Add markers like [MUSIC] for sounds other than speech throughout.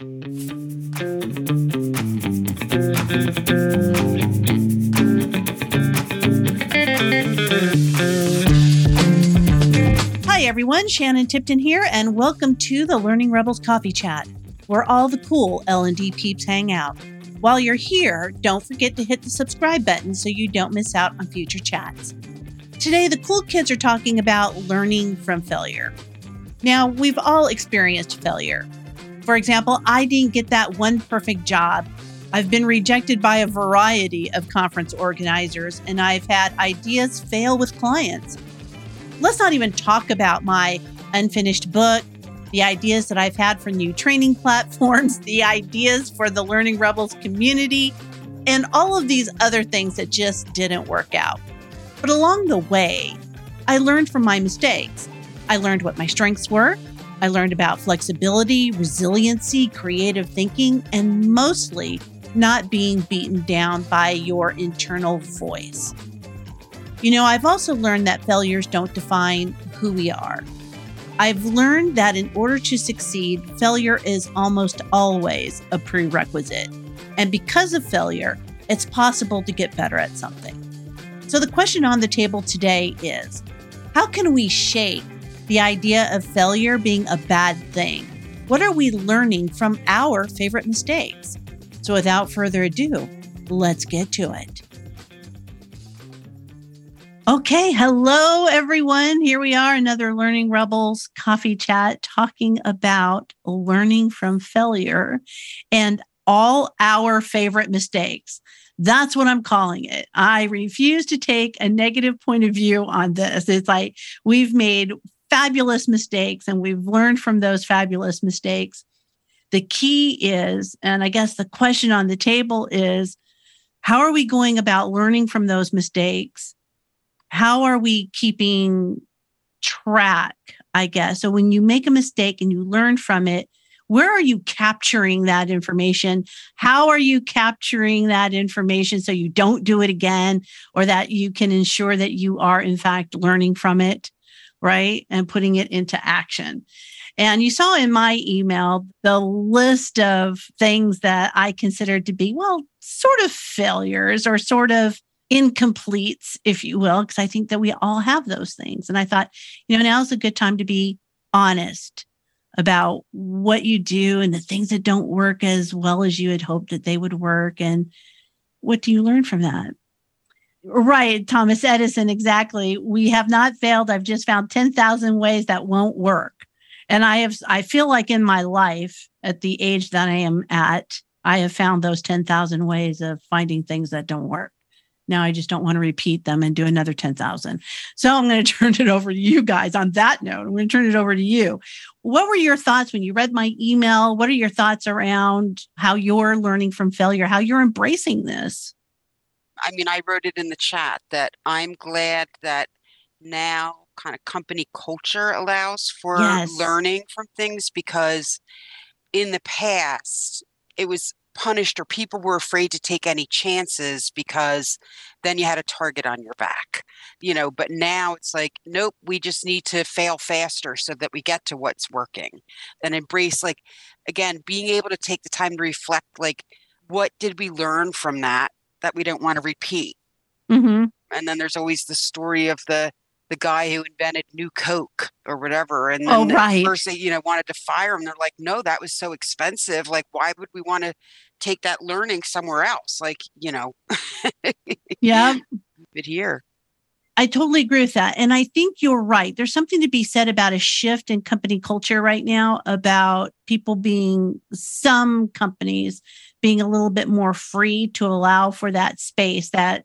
Hi everyone, Shannon Tipton here and welcome to the Learning Rebels Coffee Chat, where all the cool L&D peeps hang out. While you're here, don't forget to hit the subscribe button so you don't miss out on future chats. Today, the cool kids are talking about learning from failure. Now, we've all experienced failure. For example, I didn't get that one perfect job. I've been rejected by a variety of conference organizers, and I've had ideas fail with clients. Let's not even talk about my unfinished book, the ideas that I've had for new training [LAUGHS] platforms, the ideas for the Learning Rebels community, and all of these other things that just didn't work out. But along the way, I learned from my mistakes. I learned what my strengths were. I learned about flexibility, resiliency, creative thinking, and mostly not being beaten down by your internal voice. You know, I've also learned that failures don't define who we are. I've learned that in order to succeed, failure is almost always a prerequisite. And because of failure, it's possible to get better at something. So, the question on the table today is how can we shape the idea of failure being a bad thing? What are we learning from our favorite mistakes? So, without further ado, let's get to it. Okay, hello everyone. Here we are, another Learning Rebels coffee chat talking about learning from failure and all our favorite mistakes. That's what I'm calling it. I refuse to take a negative point of view on this. It's like we've made fabulous mistakes and we've learned from those fabulous mistakes. The key is, and I guess the question on the table is, how are we going about learning from those mistakes? How are we keeping track? I guess. So when you make a mistake and you learn from it, where are you capturing that information? How are you capturing that information so you don't do it again or that you can ensure that you are, in fact, learning from it, right? And putting it into action. And you saw in my email the list of things that I considered to be, well, sort of failures or sort of incompletes, if you will, because I think that we all have those things. And I thought, you know, now's a good time to be honest about what you do and the things that don't work as well as you had hoped that they would work. And what do you learn from that? Right, Thomas Edison, exactly. We have not failed. I've just found 10,000 ways that won't work. And I have, I feel like in my life, at the age that I am at, I have found those 10,000 ways of finding things that don't work. Now I just don't want to repeat them and do another 10,000. So I'm going [LAUGHS] to turn it over to you guys on that note. I'm going to turn it over to you. What were your thoughts when you read my email? What are your thoughts around how you're learning from failure, how you're embracing this? I mean, I wrote it in the chat that I'm glad that now kind of company culture allows for yes. learning from things because in the past it was punished or people were afraid to take any chances because then you had a target on your back you know but now it's like nope we just need to fail faster so that we get to what's working and embrace like again being able to take the time to reflect like what did we learn from that that we don't want to repeat mm-hmm. and then there's always the story of the the guy who invented New Coke or whatever. And then oh, right. first they, you know, wanted to fire him. They're like, no, that was so expensive. Like, why would we want to take that learning somewhere else? Like, you know, [LAUGHS] yeah, but here. I totally agree with that. And I think you're right. There's something to be said about a shift in company culture right now about people being, some companies being a little bit more free to allow for that space, that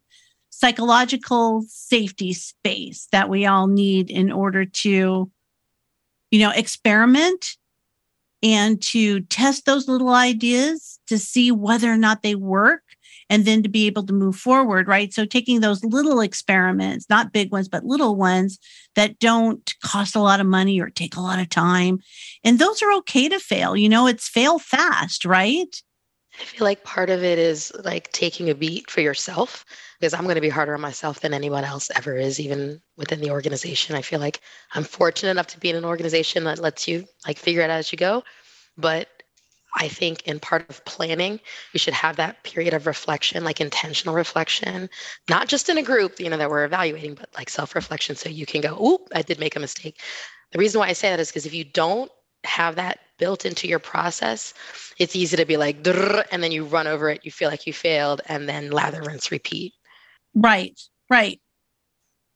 psychological safety space that we all need in order to, you know, experiment and to test those little ideas to see whether or not they work and then to be able to move forward, right? So taking those little experiments, not big ones, but little ones that don't cost a lot of money or take a lot of time. And those are okay to fail. You know, it's fail fast, right? I feel like part of it is like taking a beat for yourself because I'm going to be harder on myself than anyone else ever is, even within the organization. I feel like I'm fortunate enough to be in an organization that lets you like figure it out as you go. But I think in part of planning, we should have that period of reflection, like intentional reflection, not just in a group, you know, that we're evaluating, but like self-reflection. So you can go, "Oop, I did make a mistake." The reason why I say that is because if you don't have that built into your process, it's easy to be like, and then you run over it, you feel like you failed, and then lather, rinse, repeat. Right, right.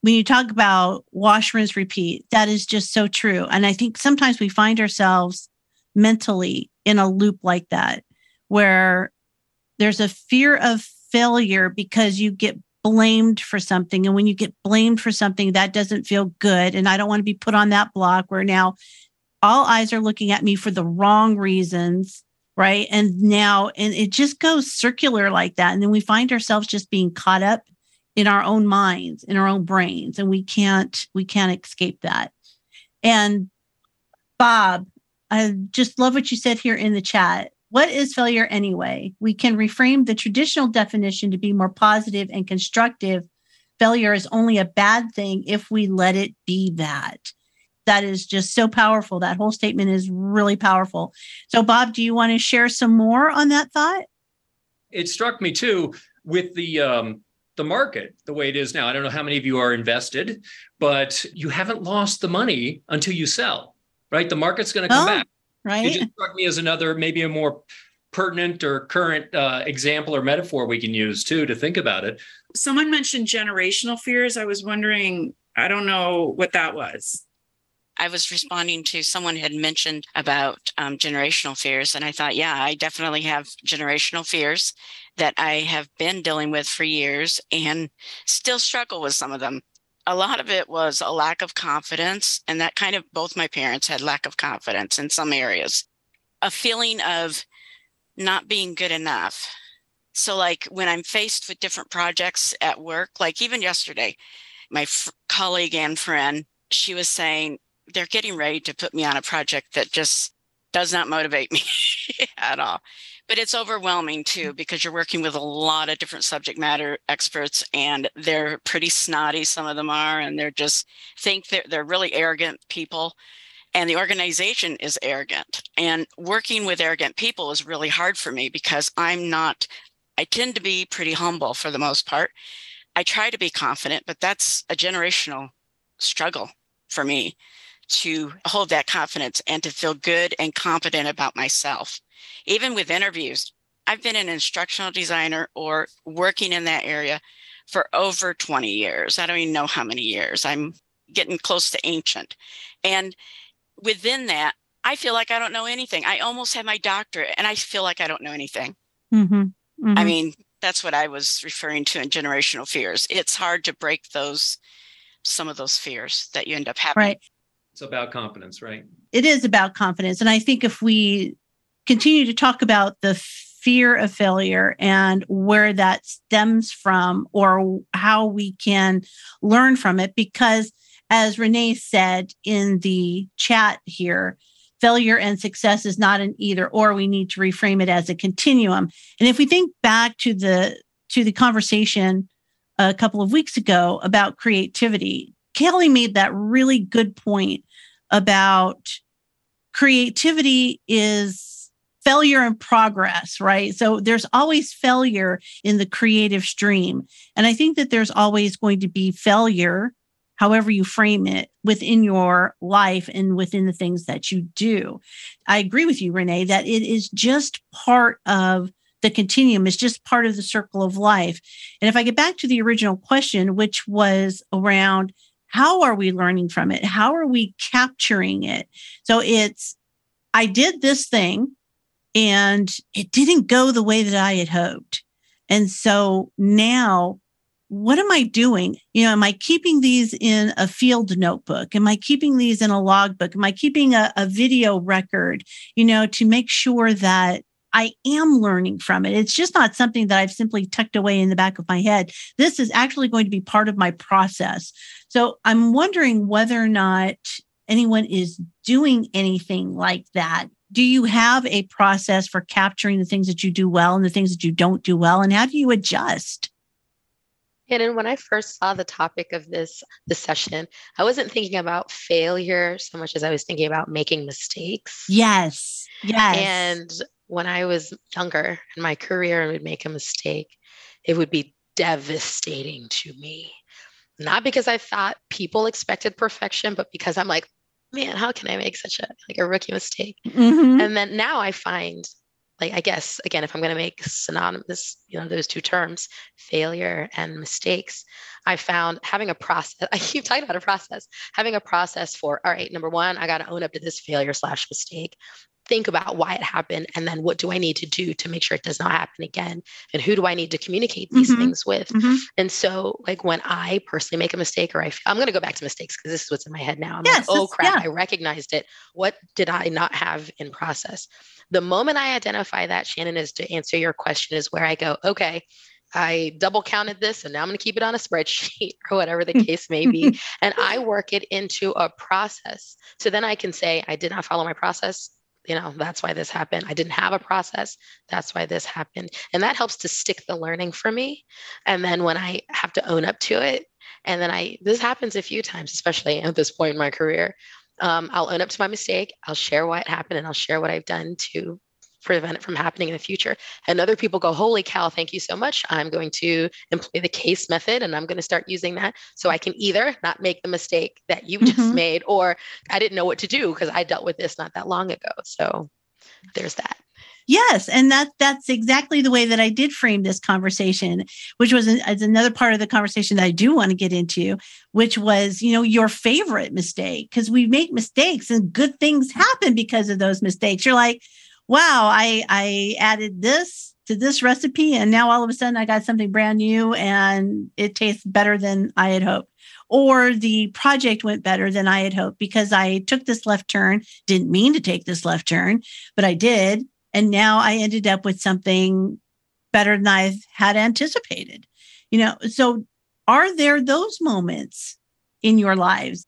When you talk about wash, rinse, repeat, that is just so true. And I think sometimes we find ourselves mentally in a loop like that, where there's a fear of failure because you get blamed for something. And when you get blamed for something, that doesn't feel good. And I don't want to be put on that block where now all eyes are looking at me for the wrong reasons. Right. And now, and it just goes circular like that. And then we find ourselves just being caught up in our own minds, in our own brains. And we can't, we can't escape that. And Bob, I just love what you said here in the chat. What is failure anyway? We can reframe the traditional definition to be more positive and constructive. Failure is only a bad thing if we let it be that. That is just so powerful. That whole statement is really powerful. So, Bob, do you want to share some more on that thought? It struck me too with the um, the market the way it is now. I don't know how many of you are invested, but you haven't lost the money until you sell right? The market's going to come oh, back. Right. It just struck me as another, maybe a more pertinent or current uh, example or metaphor we can use too to think about it. Someone mentioned generational fears. I was wondering, I don't know what that was. I was responding to someone had mentioned about um, generational fears, and I thought, yeah, I definitely have generational fears that I have been dealing with for years and still struggle with some of them a lot of it was a lack of confidence. And that kind of both my parents had lack of confidence in some areas, a feeling of not being good enough. So, like when I'm faced with different projects at work, like even yesterday, my f- colleague and friend, she was saying they're getting ready to put me on a project that just does not motivate [LAUGHS] me at all. But it's overwhelming too mm-hmm. because you're working with a lot of different subject matter experts and they're pretty snotty some of them are and they're just think they're, they're really arrogant people. And the organization is arrogant. And working with arrogant people is really hard for me because i'm not i tend to be pretty humble for the most part. I try to be confident but that's a generational struggle for me to hold that confidence and to feel good and confident about myself even with interviews. I've been an instructional designer or working in that area for over 20 years. I don't even know how many years. I'm getting close to ancient. And within that, I feel like I don't know anything. I almost have my doctorate and I feel like I don't know anything. Mm-hmm. Mm-hmm. I mean, that's what I was referring to in generational fears. It's hard to break those, some of those fears that you end up having. Right. It's about confidence, right? It is about confidence. And I think if we continue to talk about the fear of failure and where that stems from or how we can learn from it. Because, as Renee said in the chat here, failure and success is not an either or we need to reframe it as a continuum and if we think back to the to the conversation a couple of weeks ago about creativity kelly made that really good point about creativity is failure and progress, right? So there's always failure in the creative stream. And I think that there's always going to be failure, however you frame it, within your life and within the things that you do. I agree with you, Renee, that it is just part of the continuum, is just part of the circle of life. And if I get back to the original question, which was around how are we learning from it? How are we capturing it? So it's, I did this thing and it didn't go the way that I had hoped. And so now, what am I doing? You know, am I keeping these in a field notebook? Am I keeping these in a logbook? Am I keeping a, a video record, you know, to make sure that I am learning from it. It's just not something that I've simply tucked away in the back of my head. This is actually going to be part of my process. So I'm wondering whether or not anyone is doing anything like that do you have a process for capturing the things that you do well and the things that you don't do well and how do you adjust and when I first saw the topic of this this session, I wasn't thinking about failure so much as I was thinking about making mistakes. Yes. Yes. And when I was younger in my career and would make a mistake, it would be devastating to me. Not because I thought people expected perfection, but because I'm like, man, how can I make such a like a rookie mistake? Mm-hmm. And then now I find like I guess again, if I'm going to make synonymous, you know, those two terms, failure and mistakes, I found having a process. [LAUGHS] I keep talking about a process. Having a process for all right, number one, I got to own up to this failure slash mistake. Think about why it happened, and then what do I need to do to make sure it does not happen again? And who do I need to communicate these mm-hmm. things with? Mm-hmm. And so, like when I personally make a mistake, or I, I'm going to go back to mistakes because this is what's in my head now. I'm yes, like, oh crap, yeah. I recognized it. What did I not have in process? The moment I identify that, Shannon, is to answer your question, is where I go, okay, I double counted this and now I'm going to keep it on a spreadsheet [LAUGHS] or whatever the case may be. [LAUGHS] and I work it into a process. So then I can say, I did not follow my process. You know, that's why this happened. I didn't have a process. That's why this happened. And that helps to stick the learning for me. And then when I have to own up to it, and then I, this happens a few times, especially at this point in my career, um, I'll own up to my mistake. I'll share why it happened and I'll share what I've done to prevent it from happening in the future. And other people go, Holy cow, thank you so much. I'm going to employ the case method and I'm going to start using that so I can either not make the mistake that you mm-hmm. just made or I didn't know what to do because I dealt with this not that long ago. So there's that. Yes, and that that's exactly the way that I did frame this conversation, which was an, another part of the conversation that I do want to get into, which was you know your favorite mistake because we make mistakes and good things happen because of those mistakes. You're like, wow, I I added this to this recipe, and now all of a sudden I got something brand new and it tastes better than I had hoped or the project went better than I had hoped because I took this left turn, didn't mean to take this left turn, but I did. And now I ended up with something better than I had anticipated. You know, so are there those moments in your lives?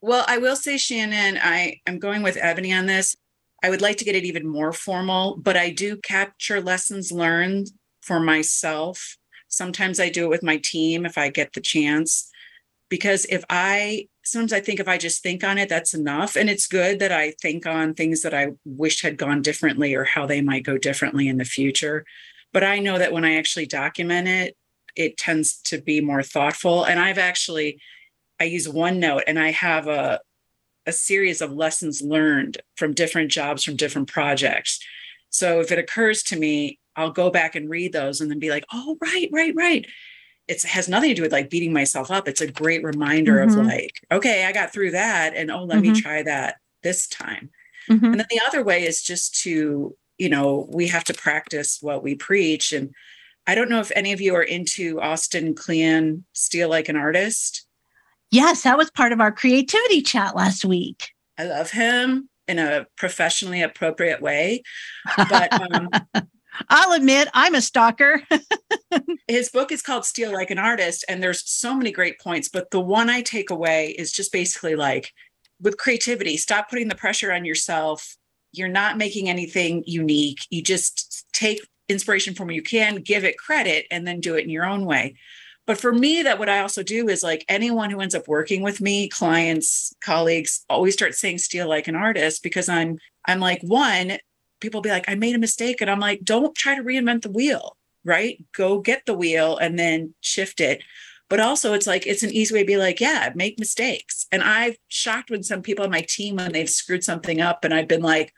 Well, I will say, Shannon, I am going with Ebony on this. I would like to get it even more formal, but I do capture lessons learned for myself. Sometimes I do it with my team if I get the chance. Because if I sometimes I think if I just think on it, that's enough. And it's good that I think on things that I wish had gone differently or how they might go differently in the future. But I know that when I actually document it, it tends to be more thoughtful. And I've actually, I use OneNote and I have a, a series of lessons learned from different jobs, from different projects. So if it occurs to me, I'll go back and read those and then be like, oh, right, right, right it has nothing to do with like beating myself up. It's a great reminder mm-hmm. of like, okay, I got through that. And oh, let mm-hmm. me try that this time. Mm-hmm. And then the other way is just to, you know, we have to practice what we preach. And I don't know if any of you are into Austin Kleon, Steal Like an Artist. Yes, that was part of our creativity chat last week. I love him in a professionally appropriate way. But [LAUGHS] um, I'll admit I'm a stalker. [LAUGHS] His book is called Steal Like an Artist, and there's so many great points. But the one I take away is just basically like with creativity, stop putting the pressure on yourself. You're not making anything unique. You just take inspiration from where you can, give it credit, and then do it in your own way. But for me, that what I also do is like anyone who ends up working with me, clients, colleagues, always start saying steal like an artist because I'm I'm like one, people be like, I made a mistake. And I'm like, don't try to reinvent the wheel, right? Go get the wheel and then shift it. But also, it's like, it's an easy way to be like, yeah, make mistakes. And I've shocked when some people on my team, when they've screwed something up, and I've been like,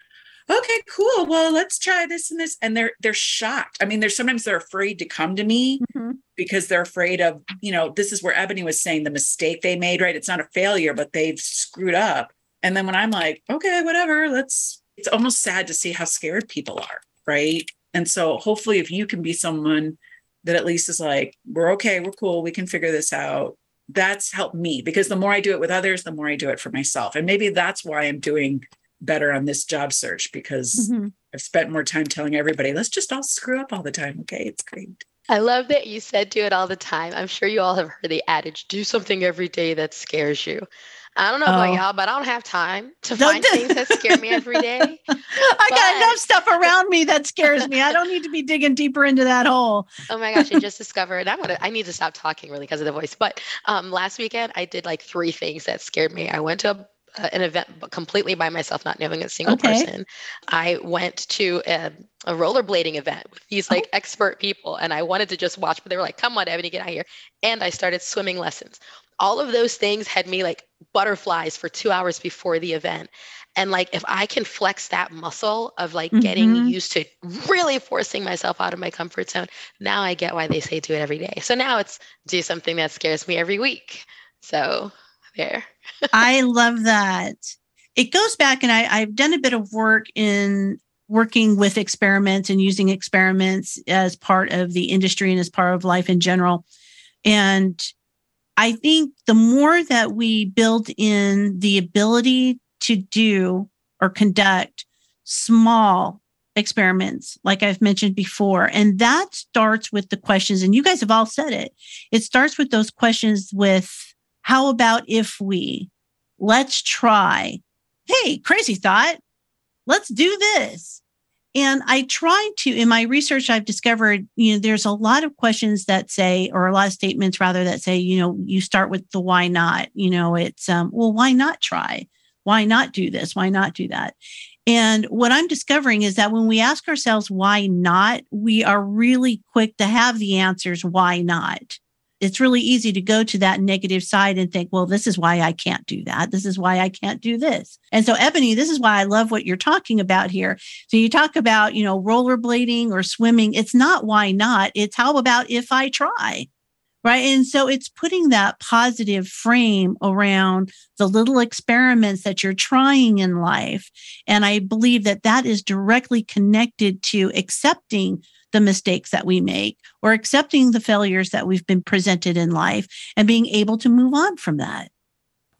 okay, cool. Well, let's try this and this. And they're they're shocked. I mean, there's sometimes they're afraid to come to me mm-hmm. because they're afraid of, you know, this is where Ebony was saying the mistake they made, right? It's not a failure, but they've screwed up. And then when I'm like, okay, whatever, let's it's almost sad to see how scared people are, right? And so hopefully if you can be someone that at least is like, we're okay, we're cool, we can figure this out. That's helped me because the more I do it with others, the more I do it for myself. And maybe that's why I'm doing better on this job search because mm-hmm. I've spent more time telling everybody, let's just all screw up all the time. Okay, it's great. I love that you said do it all the time. I'm sure you all have heard the adage do something every day that scares you. I don't know about oh. y'all, but I don't have time to find things that scare me every day. [LAUGHS] I but... got enough stuff around me that scares me. I don't need to be digging deeper into that hole. [LAUGHS] Oh my gosh, I just discovered I'm gonna I need to stop talking really because of the voice. But um last weekend I did like three things that scared me. I went to a an event completely by myself, not knowing a single okay. person. I went to a, a rollerblading event with these like oh. expert people, and I wanted to just watch, but they were like, "Come on, Ebony, get out here!" And I started swimming lessons. All of those things had me like butterflies for two hours before the event. And like, if I can flex that muscle of like mm-hmm. getting used to really forcing myself out of my comfort zone, now I get why they say do it every day. So now it's do something that scares me every week. So there. I love that. It goes back, and I, I've done a bit of work in working with experiments and using experiments as part of the industry and as part of life in general. And I think the more that we build in the ability to do or conduct small experiments, like I've mentioned before, and that starts with the questions, and you guys have all said it. It starts with those questions with how about if we? Let's try. Hey, crazy thought. Let's do this. And I try to, in my research, I've discovered, you know, there's a lot of questions that say, or a lot of statements rather that say, you know, you start with the why not, you know, it's, um, well, why not try? Why not do this? Why not do that? And what I'm discovering is that when we ask ourselves why not, we are really quick to have the answers why not it's really easy to go to that negative side and think, well, this is why I can't do that. This is why I can't do this. And so, Ebony, this is why I love what you're talking about here. So, you talk about, you know, rollerblading or swimming. It's not why not, it's how about if I try? Right. And so it's putting that positive frame around the little experiments that you're trying in life. And I believe that that is directly connected to accepting the mistakes that we make or accepting the failures that we've been presented in life and being able to move on from that.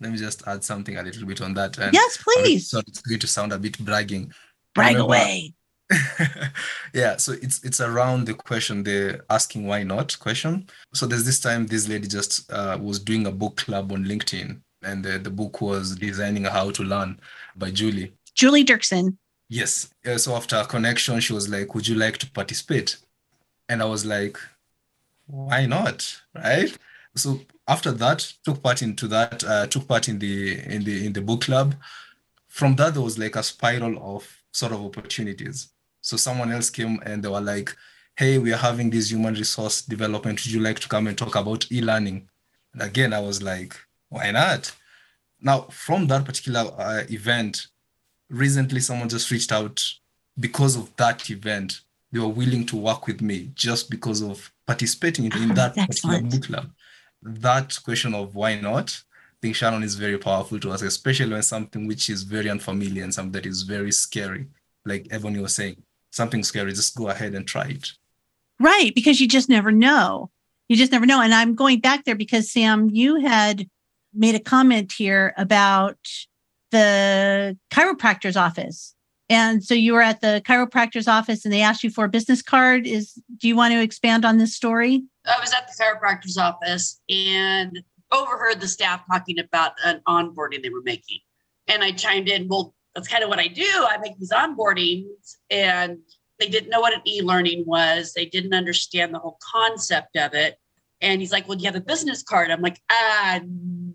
Let me just add something a little bit on that. And yes, please. So it's going to sound a bit bragging. Brag remember, away. [LAUGHS] yeah, so it's it's around the question, the asking why not question. So there's this time this lady just uh, was doing a book club on LinkedIn, and the, the book was Designing How to Learn by Julie. Julie Dirksen. Yes. So after a connection, she was like, Would you like to participate? And I was like, Why not? Right. So after that, took part into that, uh, took part in the in the in the book club. From that, there was like a spiral of sort of opportunities. So someone else came and they were like, Hey, we are having this human resource development. Would you like to come and talk about e-learning? And again, I was like, why not? Now, from that particular uh, event, recently someone just reached out because of that event. They were willing to work with me just because of participating in, ah, that particular book club. That question of why not, I think Shannon is very powerful to us, especially when something which is very unfamiliar and something that is very scary, like Ebony was saying, something scary, just go ahead and try it. Right, because you just never know. You just never know. And I'm going back there because Sam, you had made a comment here about the chiropractor's office. And so you were at the chiropractor's office and they asked you for a business card. Is do you want to expand on this story? I was at the chiropractor's office and overheard the staff talking about an onboarding they were making. And I chimed in, well, that's kind of what I do. I make these onboardings and they didn't know what an e-learning was. They didn't understand the whole concept of it. And he's like, well, do you have a business card? I'm like, uh,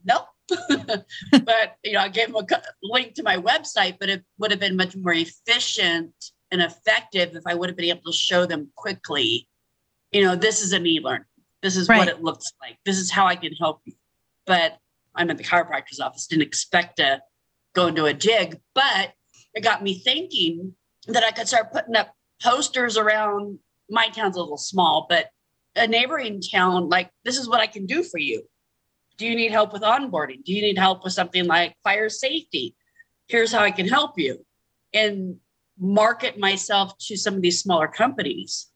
nope. [LAUGHS] but you know, I gave him a link to my website, but it would have been much more efficient and effective if I would have been able to show them quickly. You know, this is an e-learning. This is right. what it looks like. This is how I can help you. But I'm at the chiropractor's office. Didn't expect to go into a jig, but it got me thinking that I could start putting up posters around. My town's a little small, but a neighboring town, like this is what I can do for you do you need help with onboarding? Do you need help with something like fire safety? Here's how I can help you. And market myself to some of these smaller companies.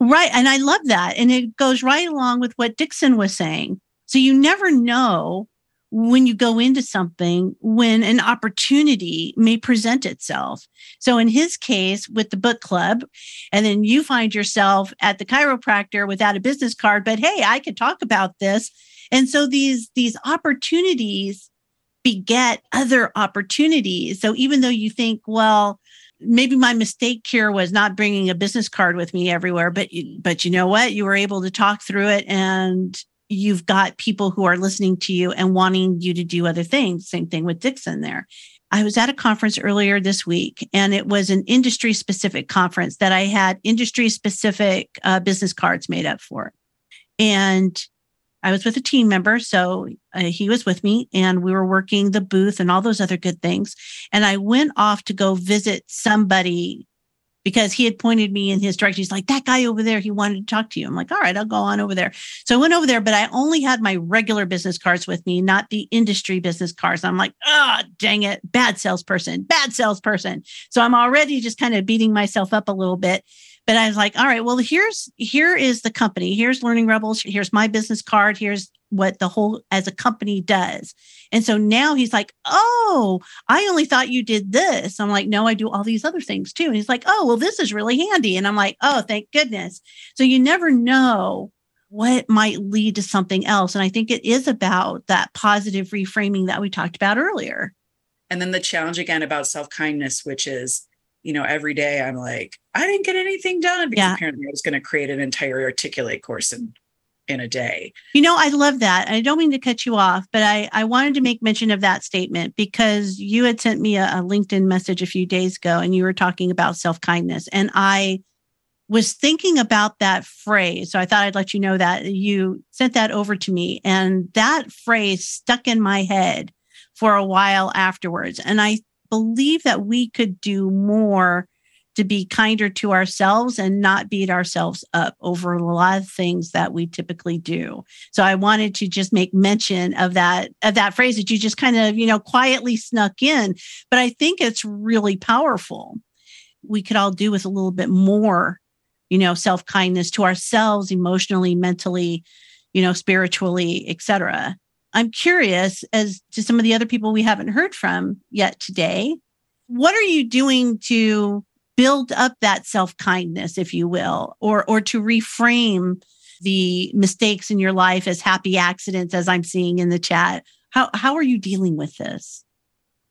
Right. And I love that. And it goes right along with what Dickson was saying. So you never know when you go into something when an opportunity may present itself. So in his case with the book club, and then you find yourself at the chiropractor without a business card, but hey, I could talk about this and so these these opportunities beget other opportunities. So even though you think, well, maybe my mistake here was not bringing a business card with me everywhere, but but you know what? You were able to talk through it and you've got people who are listening to you and wanting you to do other things. Same thing with Dickson there. I was at a conference earlier this week, and it was an industry specific conference that I had industry specific uh, business cards made up for. And I was with a team member. So uh, he was with me, and we were working the booth and all those other good things. And I went off to go visit somebody because he had pointed me in his direction. He's like, that guy over there, he wanted to talk to you. I'm like, all right, I'll go on over there. So I went over there, but I only had my regular business cards with me, not the industry business cards. I'm like, oh, dang it, bad salesperson, bad salesperson. So I'm already just kind of beating myself up a little bit. But I was like, all right, well, here's here is the company. Here's Learning Rebels. Here's my business card. Here's what the whole as a company does. And so now he's like, Oh, I only thought you did this. I'm like, No, I do all these other things too. And he's like, Oh, well, this is really handy. And I'm like, Oh, thank goodness. So you never know what might lead to something else. And I think it is about that positive reframing that we talked about earlier. And then the challenge again about self kindness, which is, you know, every day I'm like, I didn't get anything done because yeah. apparently I was going to create an entire articulate course and in a day. You know, I love that. I don't mean to cut you off, but I, I wanted to make mention of that statement because you had sent me a, a LinkedIn message a few days ago and you were talking about self kindness. And I was thinking about that phrase. So I thought I'd let you know that you sent that over to me. And that phrase stuck in my head for a while afterwards. And I believe that we could do more to be kinder to ourselves and not beat ourselves up over a lot of things that we typically do. So I wanted to just make mention of that of that phrase that you just kind of, you know, quietly snuck in, but I think it's really powerful. We could all do with a little bit more, you know, self-kindness to ourselves emotionally, mentally, you know, spiritually, etc. I'm curious as to some of the other people we haven't heard from yet today. What are you doing to build up that self-kindness if you will or or to reframe the mistakes in your life as happy accidents as i'm seeing in the chat how how are you dealing with this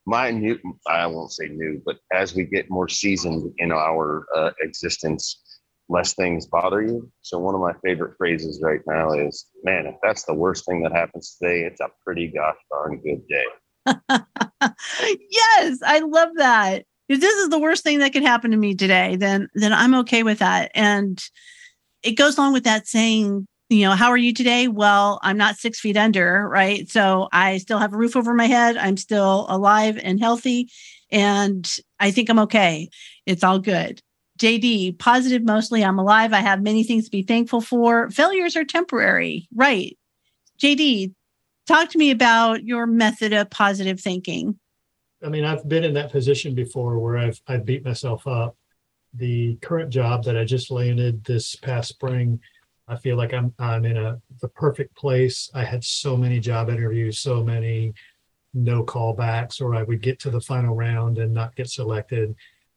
my new i won't say new but as we get more seasoned in our uh, existence less things bother you so one of my favorite phrases right now is man if that's the worst thing that happens today it's a pretty gosh darn good day [LAUGHS] yes i love that if this is the worst thing that could happen to me today, then then I'm okay with that. And it goes along with that saying, you know, how are you today? Well, I'm not six feet under, right? So I still have a roof over my head. I'm still alive and healthy. And I think I'm okay. It's all good. JD, positive mostly. I'm alive. I have many things to be thankful for. Failures are temporary, right? JD, talk to me about your method of positive thinking. I mean, I've been in that position before where I've I've beat myself up. The current job that I just landed this past spring, I feel like I'm I'm in a the perfect place. I had so many job interviews, so many no callbacks, or I would get to the final round and not get selected.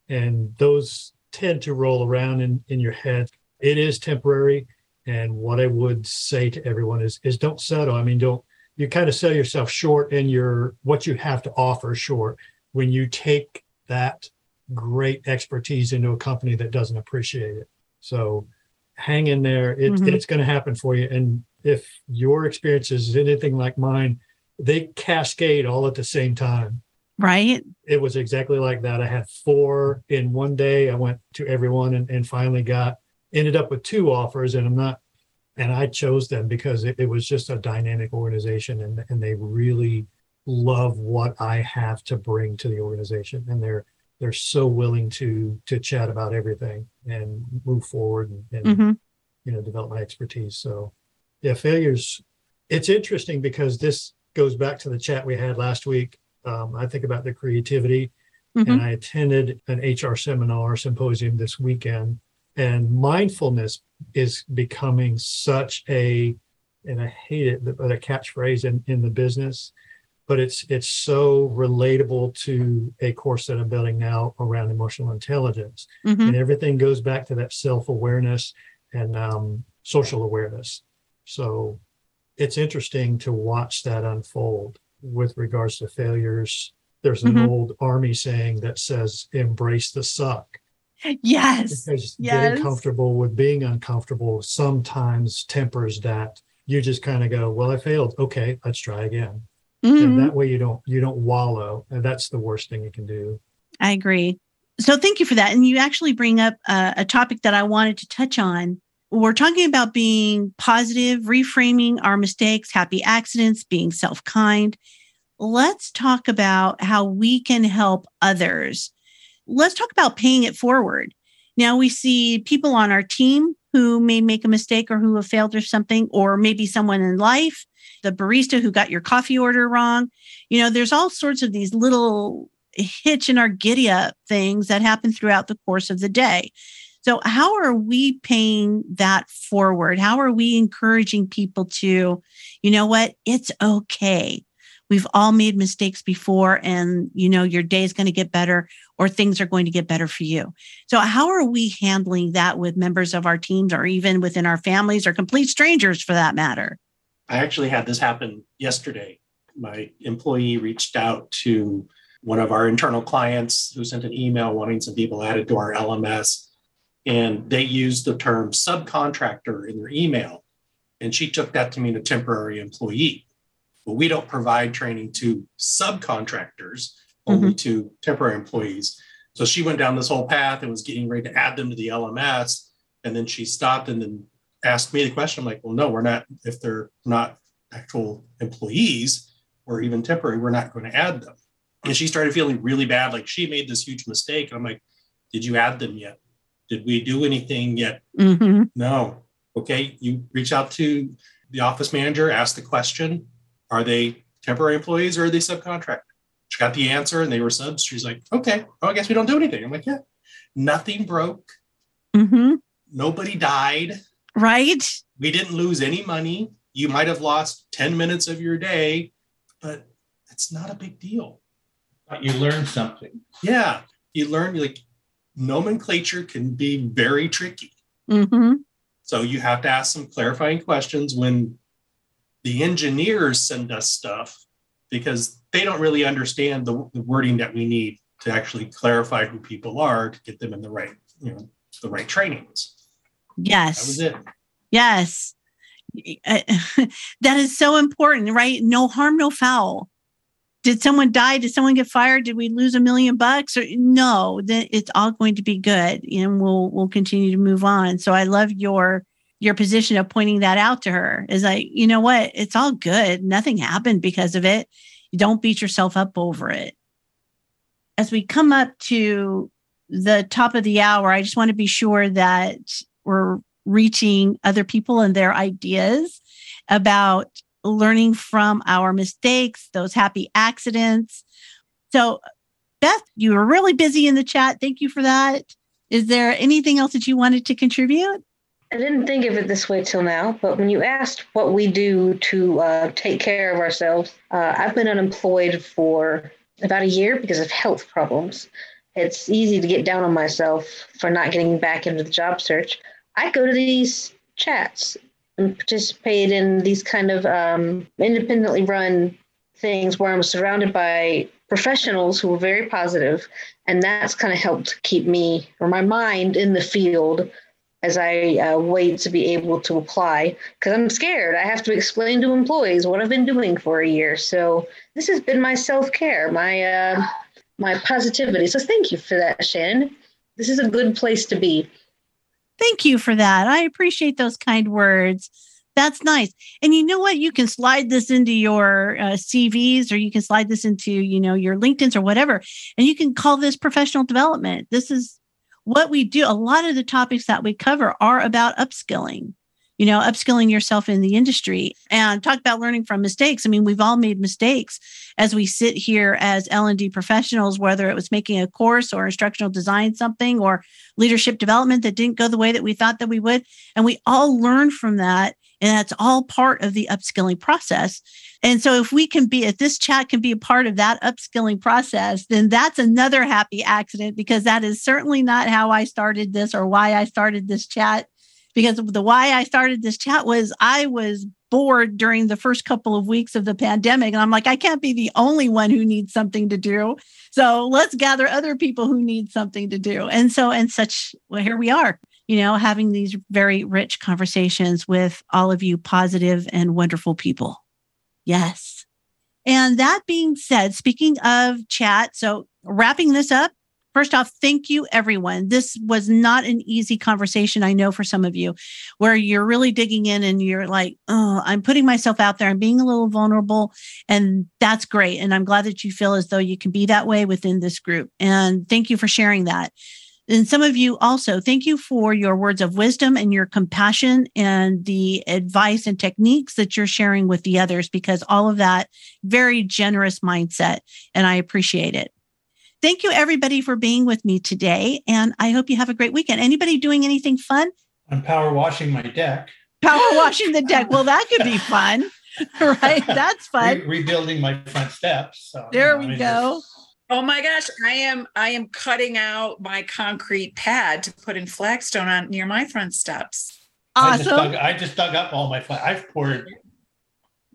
And those tend to roll around in, in your head. It is temporary. And what I would say to everyone is is don't settle. I mean, don't you kind of sell yourself short in your what you have to offer short when you take that great expertise into a company that doesn't appreciate it. So hang in there. It, mm-hmm. It's going to happen for you. And if your experience is anything like mine, they cascade all at the same time. Right. It was exactly like that. I had four in one day. I went to everyone and, and finally got ended up with two offers. And I'm not and I chose them because it, it, was just a dynamic organization and, and they really love what I have to bring to the organization and they're they're so willing to to chat about everything and move forward and, and mm-hmm. you know develop my expertise so yeah failures it's interesting because this goes back to the chat we had last week um, I think about the creativity mm-hmm. and I attended an HR seminar symposium this weekend and mindfulness is becoming such a and I hate it, but a catchphrase in, in the business, but it's it's so relatable to a course that I'm building now around emotional intelligence, mm-hmm. and everything goes back to that self awareness and um, social awareness. So it's interesting to watch that unfold with regards to failures. There's an mm-hmm. old army saying that says, "Embrace the suck." Yes. Because yes. getting comfortable with being uncomfortable sometimes tempers that you just kind of go, well, I failed. Okay, let's try again. Mm-hmm. And that way you don't you don't wallow. And that's the worst thing you can do. I agree. So thank you for that. And you actually bring up a, a topic that I wanted to touch on. We're talking about being positive, reframing our mistakes, happy accidents, being self kind. Let's talk about how we can help others. Let's talk about paying it forward. Now we see people on our team who may make a mistake or who have failed or something, or maybe someone in life, the barista who got your coffee order wrong. You know, there's all sorts of these little hitch in our giddy up things that happen throughout the course of the day. So, how are we paying that forward? How are we encouraging people to, you know what, it's okay. We've all made mistakes before, and you know, your day is going to get better or things are going to get better for you. So, how are we handling that with members of our teams or even within our families or complete strangers for that matter? I actually had this happen yesterday. My employee reached out to one of our internal clients who sent an email wanting some people added to our LMS. And they used the term subcontractor in their email. And she took that to mean a temporary employee. But we don't provide training to subcontractors, only mm-hmm. to temporary employees. So she went down this whole path and was getting ready to add them to the LMS. And then she stopped and then asked me the question. I'm like, well, no, we're not, if they're not actual employees or even temporary, we're not going to add them. And she started feeling really bad, like she made this huge mistake. And I'm like, did you add them yet? Did we do anything yet? Mm-hmm. No. Okay. You reach out to the office manager, ask the question Are they temporary employees or are they subcontract? She got the answer and they were subs. She's like, okay, well, I guess we don't do anything. I'm like, yeah, nothing broke. Mm-hmm. Nobody died. Right. We didn't lose any money. You might have lost 10 minutes of your day, but it's not a big deal. But you learn something. Yeah. You learn like nomenclature can be very tricky. Mm-hmm. So you have to ask some clarifying questions when the engineers send us stuff because they don't really understand the, the wording that we need to actually clarify who people are to get them in the right, you know, the right trainings. Yes. That was it. Yes. [LAUGHS] that is so important, right? No harm, no foul. Did someone die? Did someone get fired? Did we lose a million bucks? Or no, it's all going to be good, and we'll we'll continue to move on. So I love your your position of pointing that out to her. Is like, you know what? It's all good. Nothing happened because of it. You don't beat yourself up over it. As we come up to the top of the hour, I just want to be sure that we're reaching other people and their ideas about learning from our mistakes, those happy accidents. So, Beth, you were really busy in the chat. Thank you for that. Is there anything else that you wanted to contribute? I didn't think of it this way till now, but when you asked what we do to uh, take care of ourselves, uh, I've been unemployed for about a year because of health problems. It's easy to get down on myself for not getting back into the job search. I go to these chats and participate in these kind of um, independently run things where I'm surrounded by professionals who are very positive, and that's kind of helped keep me or my mind in the field as I uh, wait to be able to apply because I'm scared. I have to explain to employees what I've been doing for a year. So this has been my self care, my uh, my positivity. So thank you for that, Shannon. This is a good place to be. Thank you for that. I appreciate those kind words. That's nice. And you know what? You can slide this into your uh, CVs or you can slide this into, you know, your LinkedIn's or whatever. And you can call this professional development. This is what we do. A lot of the topics that we cover are about upskilling you know, upskilling yourself in the industry and talk about learning from mistakes. I mean, we've all made mistakes as we sit here as L&D professionals, whether it was making a course or instructional design something or leadership development that didn't go the way that we thought that we would. And we all learn from that. And that's all part of the upskilling process. And so if we can be, if this chat can be a part of that upskilling process, then that's another happy accident because that is certainly not how I started this or why I started this chat because the why I started this chat was I was bored during the first couple of weeks of the pandemic. And I'm like, I can't be the only one who needs something to do. So let's gather other people who need something to do. And so, and such, well, here we are. you know, having these very rich conversations with all of you positive and wonderful people. Yes. And that being said, speaking of chat, so wrapping this up, First off, thank you, everyone. This was not an easy conversation, I know, for some of you, where you're really digging in and you're like, oh, I'm putting myself out there. I'm being a little vulnerable. And that's great. And I'm glad that you feel as though you can be that way within this group. And thank you for sharing that. And some of you also, thank you for your words of wisdom and your compassion and the advice and techniques that you're sharing with the others, because all of that very generous mindset. And I appreciate it. Thank you, everybody, for being with me today. And I hope you have a great weekend. Anybody doing anything fun? I'm power washing my deck. Power [LAUGHS] washing the deck. Well, that could be fun. [LAUGHS] right? That's fun. Re- rebuilding my front steps. So, there you know, we I mean, go. Oh my gosh, I am I am cutting out my concrete pad to put in flagstone on near my front steps. Awesome. I just dug, I just dug up all my I've poured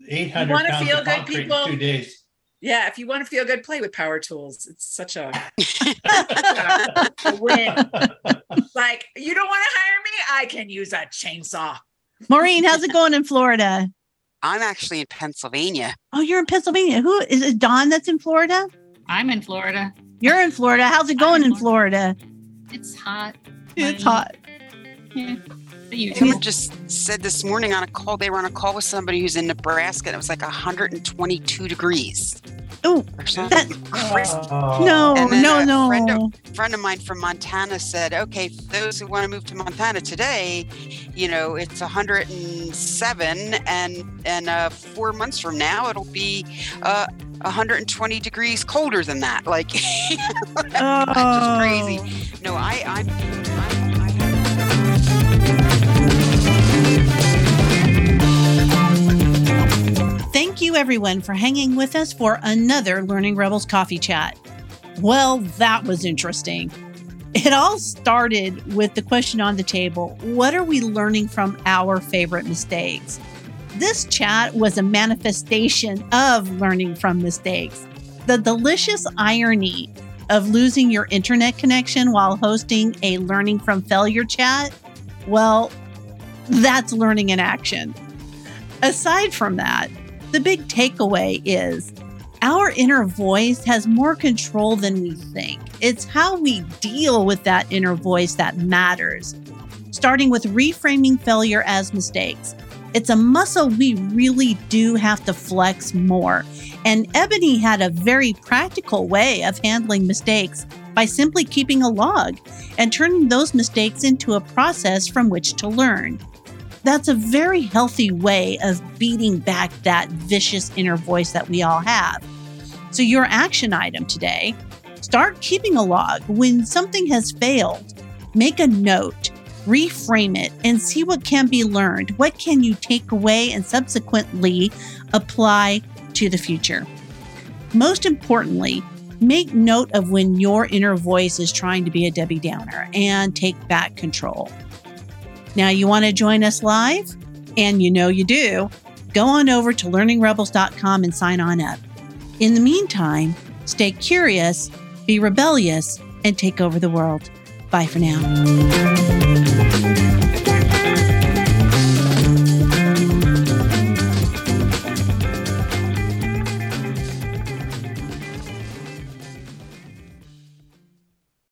800 pounds feel of concrete good, people? in two days. Yeah, if you want to feel good, play with power tools. It's such a, a [LAUGHS] win. like, you don't want to hire me? I can use a chainsaw. Maureen, how's it going in Florida? I'm actually in Pennsylvania. Oh, you're in Pennsylvania. Who is it? Dawn that's in Florida? I'm in Florida. You're in Florida. How's it going in Florida? It's hot. It's hot. Yeah. Someone just said this morning on a call, they were on a call with somebody who's in Nebraska and it was like 122 degrees. Oh, that, no, no, no. Friend of, friend of mine from Montana said, okay, for those who want to move to Montana today, you know, it's 107 and, and uh, four months from now, it'll be uh, 120 degrees colder than that. Like, [LAUGHS] that's oh. just crazy. No, I, I'm, I'm everyone, for hanging with us for another Learning Rebels coffee chat. Well, that was interesting. It all started with the question on the table What are we learning from our favorite mistakes? This chat was a manifestation of learning from mistakes. The delicious irony of losing your internet connection while hosting a learning from failure chat, well, that's learning in action. Aside from that, the big takeaway is our inner voice has more control than we think. It's how we deal with that inner voice that matters, starting with reframing failure as mistakes. It's a muscle we really do have to flex more. And Ebony had a very practical way of handling mistakes by simply keeping a log and turning those mistakes into a process from which to learn that's a very healthy way of beating back that vicious inner voice that we all have. So, your action item today start keeping a log. When something has failed, make a note, reframe it, and see what can be learned. What can you take away and subsequently apply to the future? Most importantly, make note of when your inner voice is trying to be a Debbie Downer and take back control. Now, you want to join us live? And you know you do. Go on over to learningrebels.com and sign on up. In the meantime, stay curious, be rebellious, and take over the world. Bye for now.